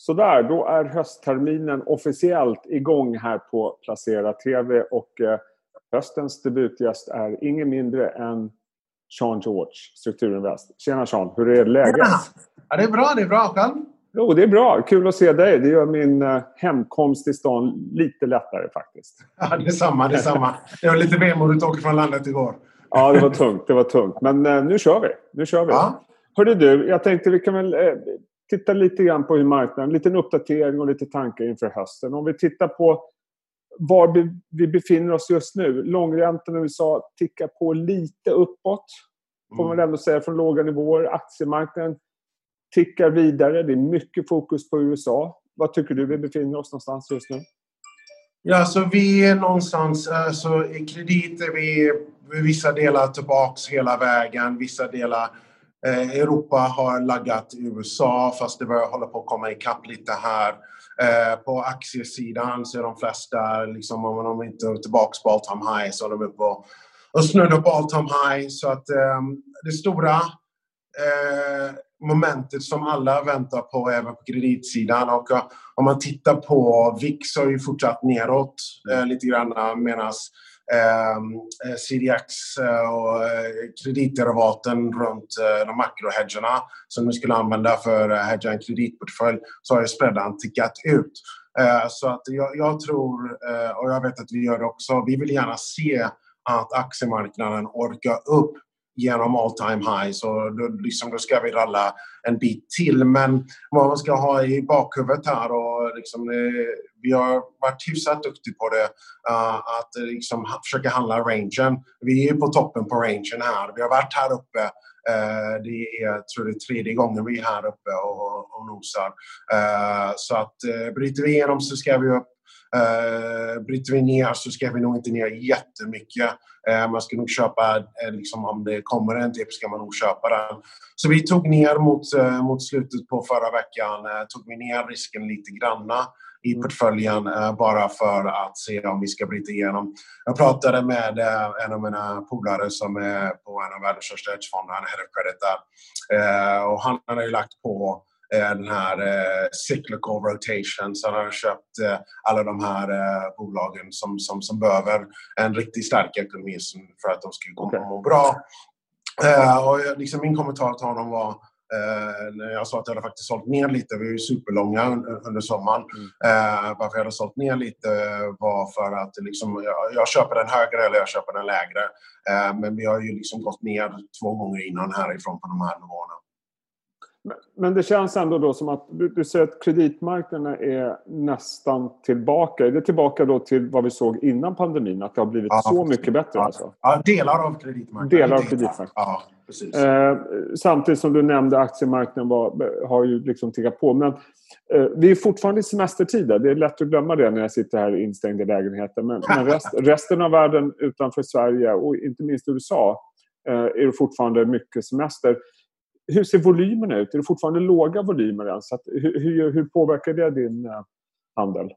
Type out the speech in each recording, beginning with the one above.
Sådär, då är höstterminen officiellt igång här på Placera TV och eh, höstens debutgäst är ingen mindre än Sean George, Strukturinvest. Tjena Sean, hur är läget? Ja, det är bra, det är bra. Själv? Jo, det är bra. Kul att se dig. Det gör min eh, hemkomst till stan lite lättare faktiskt. Ja, det är samma, det är samma. Det var lite vemodigt att åka från landet igår. Ja, det var tungt. Det var tungt. Men eh, nu kör vi. Nu kör vi. Ja. Hörde du, jag tänkte vi kan väl titta lite grann på hur marknaden, en liten uppdatering och lite tankar inför hösten. Om vi tittar på var vi befinner oss just nu. Långräntan i USA tickar på lite uppåt. Får man mm. ändå säga från låga nivåer. Aktiemarknaden tickar vidare. Det är mycket fokus på USA. Vad tycker du vi befinner oss någonstans just nu? Ja, så vi är någonstans, alltså i kredit är vi vissa delar tillbaks hela vägen, vissa delar Europa har laggat USA fast det börjar hålla på att komma ikapp lite här. Eh, på aktiesidan så är de flesta, liksom, om de inte är tillbaka på all time high så är de uppe och, och snuddar på all time high. Så att eh, det stora eh, momentet som alla väntar på även på kreditsidan. Och om man tittar på VIX har ju fortsatt neråt uh, lite grann medan Ehm, Ehm, eh, CDX eh, och eh, kreditderivaten runt eh, de makrohedgarna som vi skulle använda för att hedga en kreditportfölj så har ju spreadan tickat ut. Eh, så att jag, jag, tror, och jag vet att vi gör det också, vi vill gärna se att aktiemarknaden orkar upp genom all time high så då, liksom, då ska vi ralla en bit till. Men vad man ska ha i bakhuvudet här och liksom, eh, vi har varit hyfsat duktiga på det uh, att liksom, försöka handla rangen. Vi är på toppen på rangen här. Vi har varit här uppe uh, det är, tror det är tredje gången vi är här uppe och, och nosar. Uh, så att bryter vi igenom så ska vi upp Uh, bryter vi ner så ska vi nog inte ner jättemycket. Uh, man ska nog köpa, uh, liksom, om det kommer en dipp ska man nog köpa den. Så vi tog ner mot, uh, mot slutet på förra veckan, uh, tog vi ner risken lite granna i mm. portföljen bara för att se om vi ska bryta igenom. Jag pratade med en av mina polare som är på en av världens största hedgefonder, han är head of credit där. och han har ju lagt på Eh, den här eh, cyclical rotation. Så han har köpt eh, alla de här eh, bolagen som, som, som behöver en riktigt stark ekonomi för att de ska komma okay. må bra. Eh, och liksom min kommentar till honom var Uh, när jag sa att jag hade faktiskt sålt ner lite, vi är ju superlånga under sommaren. Mm. Uh, varför jag hade sålt ner lite var för att liksom, jag, jag köper den högre eller jag köper den lägre. Men vi har ju liksom gått ner två gånger innan härifrån på de här nivåerna. Men det känns ändå då som att du, du säger att kreditmarknaderna är nästan tillbaka. Är det tillbaka då till vad vi såg innan pandemin? Att det har blivit ja, så mycket bättre? Ja, alltså? ja delar av kreditmarknaden. Delar av kreditmarknaden. Ja, precis. Eh, samtidigt som du nämnde aktiemarknaden var, har ju liksom tickat på. Men eh, vi är fortfarande i semestertider. Det är lätt att glömma det när jag sitter här instängd i lägenheten. Men, men rest, resten av världen utanför Sverige och inte minst USA eh, är det fortfarande mycket semester hur ser volymerna ut? Är det fortfarande låga volymer ens? Att, hur, hur, hur, påverkar det din uh, handel?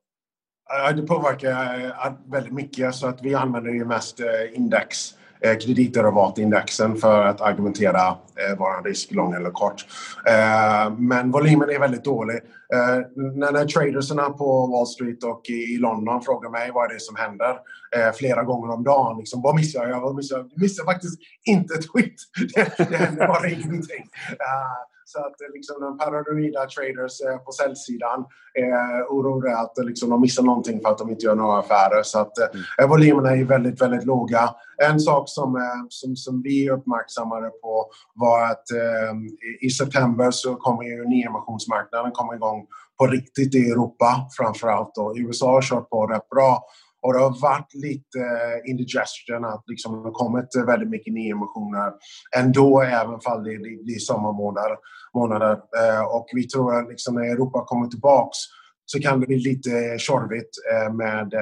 Det påverkar uh, väldigt mycket. Så att vi använder ju mest uh, index Eh, kreditderivatindexen för att argumentera eh, vara risk lång eller kort. Eh, men volymen är väldigt dålig. Eh, när, när traderserna på Wall Street och i London frågar mig vad är det som händer eh, flera gånger om dagen. Liksom, vad missar jag? Vad missar jag? missar faktiskt inte ett skit. Det, det händer bara ingenting. Så att liksom, de paranoida traders eh, på säljsidan är oroliga att liksom, de missar någonting för att de inte gör några affärer. Så att mm. volymerna är väldigt, väldigt låga. En sak som, eh, som, som vi uppmärksammade på var att eh, i september så kommer ju nyemissionsmarknaden komma igång på riktigt i Europa framför allt. Och USA har kört på rätt bra. Och det har varit lite eh, indigestion, att liksom det har kommit eh, väldigt mycket nyemissioner ändå, även om det blir sommarmånader. Månader. Eh, och vi tror att liksom när Europa kommer tillbaks så kan det bli lite tjorvigt med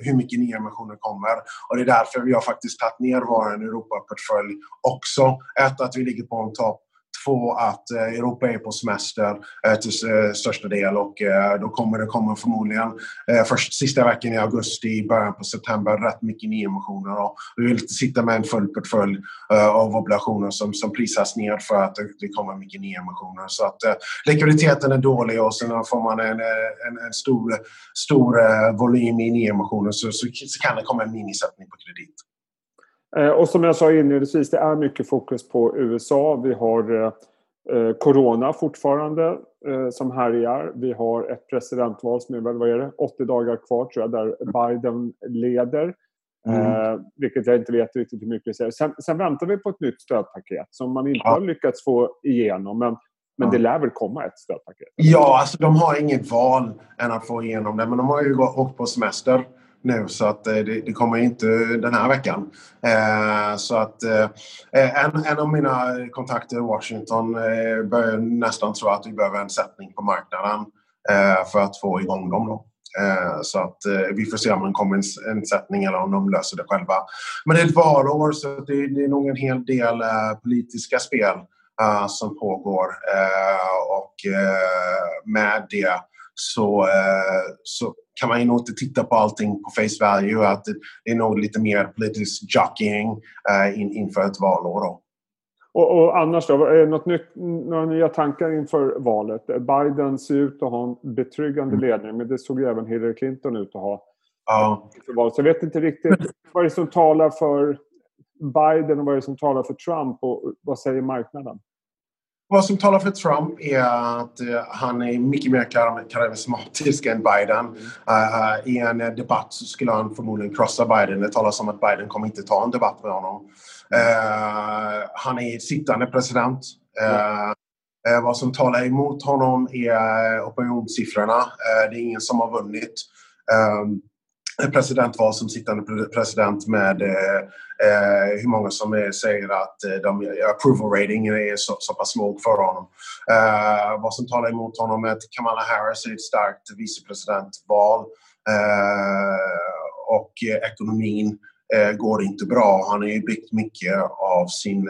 hur mycket nyemissioner kommer. Och det är därför vi har faktiskt tagit ner vår Europaportfölj också. Ett, att vi ligger på en topp få att eh, Europa är på semester eh, till eh, största del och då kommer det komma förmodligen först sista veckan i augusti, början på september rätt mycket nyemissioner och vi vill inte sitta med en full portfölj av obligationer som, som prisas ner för att det kommer mycket nyemissioner. Så att likviditeten är dålig och sen får man en, en, en stor, stor volym i nyemissioner så, så, så kan det komma en minisättning på kredit. Eh, och som jag sa inledningsvis, det är mycket fokus på USA. Vi har eh, eh, Corona fortfarande som härjar. Vi har ett presidentval som är väl, vad är det, 80 dagar kvar tror jag, där Biden leder. Mm. vilket jag inte vet riktigt hur mycket det säger. Sen, sen, väntar vi på ett nytt stödpaket som man inte ja. har lyckats få igenom. Men, men det lär väl komma ett stödpaket? Ja, alltså de har inget val än att få igenom det. Men de har ju åkt på semester nu så att eh, det, det kommer inte den här veckan. Eh, så att eh, eh, en, en av mina kontakter i Washington eh, börjar nästan tro att vi behöver en sättning på marknaden eh, för att få igång dem. Då. Eh, så att eh, vi får se om det kommer en, en sättning eller om de löser det själva. Men det är ett valår så det, det är nog en hel del politiska spel som pågår och med det så, så kan man ju nog inte titta på allting på face value. Att det är nog lite mer politisk jockeying uh, in, inför ett valår. Då. Och, och, annars då? Något nytt, några nya tankar inför valet? Biden ser ut att ha en betryggande mm. ledning men det såg ju även Hillary Clinton ut att ha. Ja. Så jag vet inte riktigt vad det är som talar för Biden och vad det är som talar för Trump och vad säger marknaden? Vad som talar för Trump är att uh, han är mycket mer karismatisk än Biden. Uh, I en debatt så skulle han förmodligen krossa Biden. Det talas om att Biden kommer inte ta en debatt med honom. Uh, han är sittande president. Mm. vad som talar emot honom är opinionssiffrorna. det är ingen som har vunnit. Um, presidentval som sittande president med eh, eh, hur många som är, säger att eh, de, approval rating är så, så pass låg för honom. Eh, vad som talar emot honom är att Kamala Harris är ett starkt vicepresidentval eh, och ekonomin eh, går inte bra. Han har ju byggt mycket av sin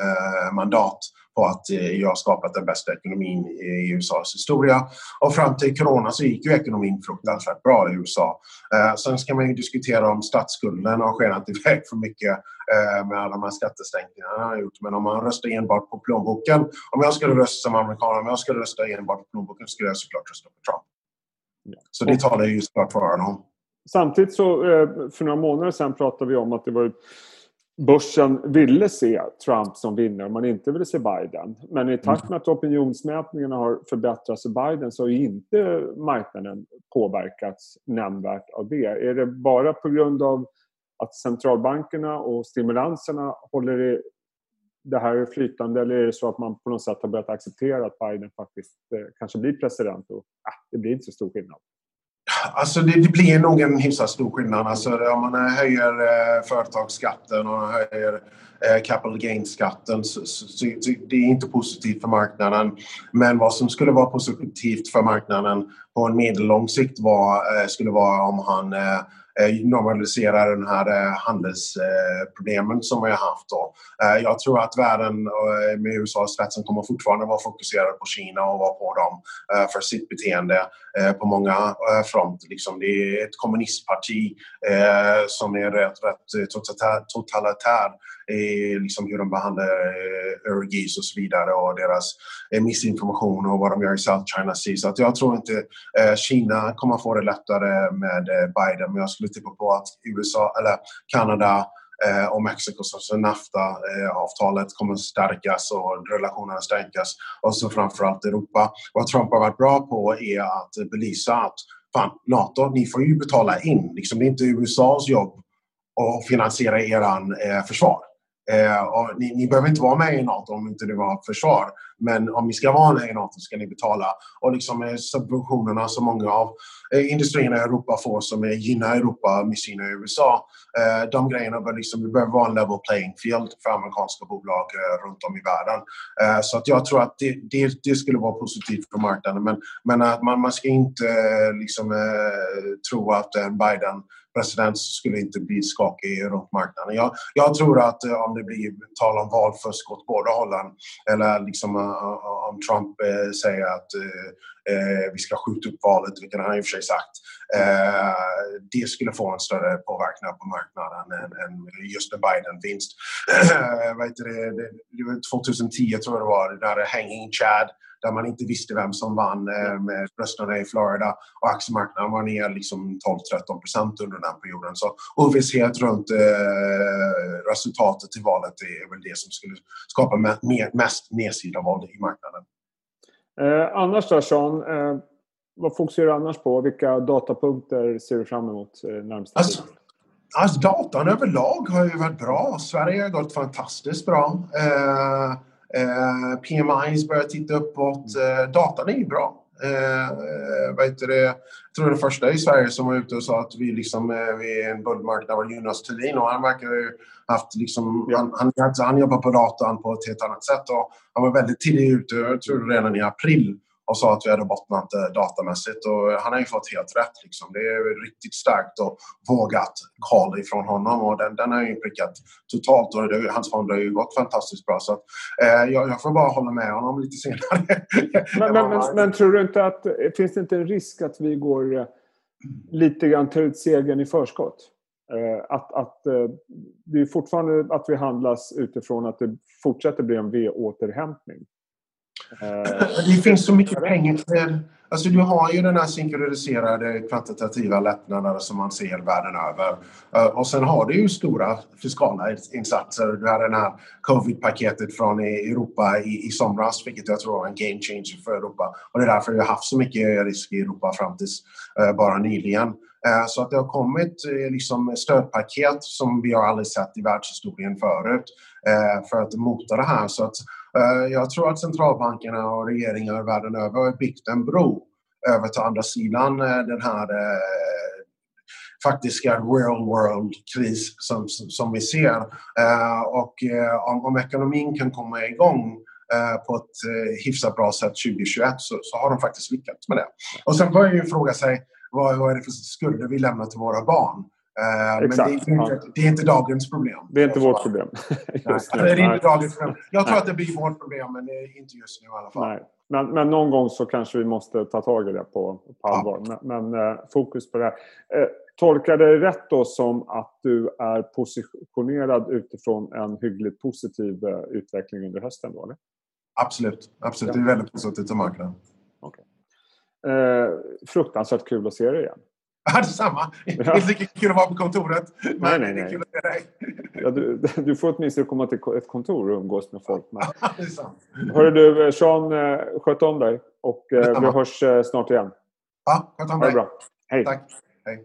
mandat på att eh, jag har skapat den bästa ekonomin i USAs historia. Och fram till corona så gick ju ekonomin fruktansvärt bra i USA. Eh, sen ska man ju diskutera om statsskulden har skenat iväg för mycket eh, med alla de här skattesänkningarna han har gjort. Men om man röstar enbart på plånboken, om jag skulle rösta som amerikan, om jag skulle rösta enbart på plånboken skulle jag såklart rösta på Trump. Så det talar ju såklart för honom. Samtidigt så för några månader sedan pratade vi om att det var börsen ville se Trump som vinnare, man inte ville se Biden. Men i takt med att opinionsmätningarna har förbättrats för Biden så har inte marknaden påverkats nämnvärt av det. Är det bara på grund av att centralbankerna och stimulanserna håller det här flytande eller är det så att man på något sätt har börjat acceptera att Biden faktiskt eh, kanske blir president och ah, det blir inte så stor skillnad? Alltså det, det, blir nog en hyfsat stor skillnad. Alltså om man höjer eh, företagsskatten och höjer eh, capital gain-skatten så, så, så, det är inte positivt för marknaden. Men vad som skulle vara positivt för marknaden på en medellång sikt var, eh, skulle vara om han eh, Eh, normalisera den här eh, handelsproblemen som vi har haft. Då. Eh, jag tror att världen med USA i spetsen kommer fortfarande vara fokuserad på Kina och vara på dem för sitt beteende på många front. Liksom det är ett kommunistparti som är rätt, rätt totalitär i liksom hur de behandlar Urgis och så vidare och deras missinformation och vad de gör i South China Sea. Så att jag tror inte Kina kommer få det lättare med Biden men jag skulle tippa på att USA eller Kanada eh, och Mexiko, så NAFTA-avtalet eh, kommer att stärkas och relationerna stärkas. Och så framförallt Europa. Vad Trump har varit bra på är att belysa att fan, NATO, ni får ju betala in. Liksom, det är inte USAs jobb att finansiera eran eh, försvar. Eh, ni, ni, behöver inte vara med i NATO om inte det var försvar. Men om ni ska vara med i NATO ska ni betala. Och liksom eh, subventionerna som många av eh, industrierna i Europa får som är gynnar Europa, missgynnar USA. Eh, de grejerna bör liksom, det behöver vara en level playing field för amerikanska bolag eh, runt om i världen. Eh, så att jag tror att det, det, det, skulle vara positivt för marknaden. Men, men att man, man ska inte eh, liksom, eh, tro att Biden president så skulle det inte bli skakig runt marknaden. Jag, jag tror att eh, om det blir tal om valfusk åt båda hållen eller liksom eh, eh om Trump eh, säger att eh, eh, vi ska skjuta upp valet, vilket han i och för sig sagt, det skulle få en större påverkan på marknaden än, än just en Biden-vinst. 2010 tror jag det var, där Hanging Chad där man inte visste vem som vann eh, med rösterna i Florida och aktiemarknaden var ner liksom 12-13 procent under den perioden. Så ovisshet runt eh, resultatet i valet är väl det som skulle skapa mest nedsida våld i marknaden. Eh, annars då Sean, eh, vad fokuserar du annars på? Vilka datapunkter ser du fram emot eh, närmsta alltså, tiden? Alltså datan överlag har ju varit bra. Sverige har gått fantastiskt bra. Eh, Eh, PMIs börjar titta uppåt. Eh, datan är ju bra. Eh, vad heter det? Jag tror det första i Sverige som var ute och sa att vi, liksom, eh, vi är en bullmarknad var Jonas Thulin och han verkar ju haft liksom, ja. han, han, han jobbar på datan på ett helt annat sätt och han var väldigt tidigt ute, jag tror redan i april och sa att vi hade bottnat eh, datamässigt och eh, han har ju fått helt rätt. Liksom. Det är riktigt starkt och vågat call ifrån honom och den, den har ju prickat totalt och det, hans fond har ju gått fantastiskt bra. Så att, eh, jag, jag, får bara hålla med honom lite senare. men, men, men, men, tror du inte att, finns det inte en risk att vi går eh, lite grann tar ut segern i förskott? Eh, att, att, det är fortfarande att vi handlas utifrån att det fortsätter bli en V-återhämtning. Eh, det finns så mycket pengar. Alltså du har ju den här synkroniserade kvantitativa lättnader som man ser världen över. Eh, och sen har du ju stora fiskala insatser. Du har den här covid-paketet från Europa i, i somras, vilket jag tror var en game changer för Europa. Och det är därför vi har haft så mycket risk i Europa fram tills uh, bara nyligen. Så att det har kommit liksom stödpaket som vi har aldrig sett i världshistorien förut för att mota det här. Så att Eh, Eh, jag tror att centralbankerna och regeringar världen över har byggt en bro över till andra sidan eh, den här eh, faktiska real world-kris som, som vi ser. Och om, om ekonomin kan komma igång på ett hyfsat bra sätt 2021 så, så har de faktiskt lyckats med det. Och sen börjar ju fråga sig vad, vad är det för skulder vi lämnar till våra barn? Uh, men det är, inte, ja. det är, inte, dagens problem. Det är inte vårt problem. Nej, det är inte dagens problem. Jag tror att det blir vårt problem, men inte just nu i alla fall. Nej. Men, men någon gång så kanske vi måste ta tag i det på, på allvar. Ja. Men, men uh, fokus på det. Uh, tolkar det rätt då som att du är positionerad utifrån en hyggligt positiv uh, utveckling under hösten? Då, eller? Absolut. Absolut. Ja. Det är väldigt positivt till marknaden. Okay. fruktansvärt kul att se dig igen. Ja, detsamma. Ja. Inte lika kul att vara på kontoret. Men nej, nej, nej. Ja, du, du får åtminstone komma till ett kontor och umgås med folk. Men... det är sant. Hörru du, Sean, eh, sköt om dig. Och eh, vi hörs eh, snart igen. Ja, sköt om dig. Ha det bra. Hej. Tack. Hej.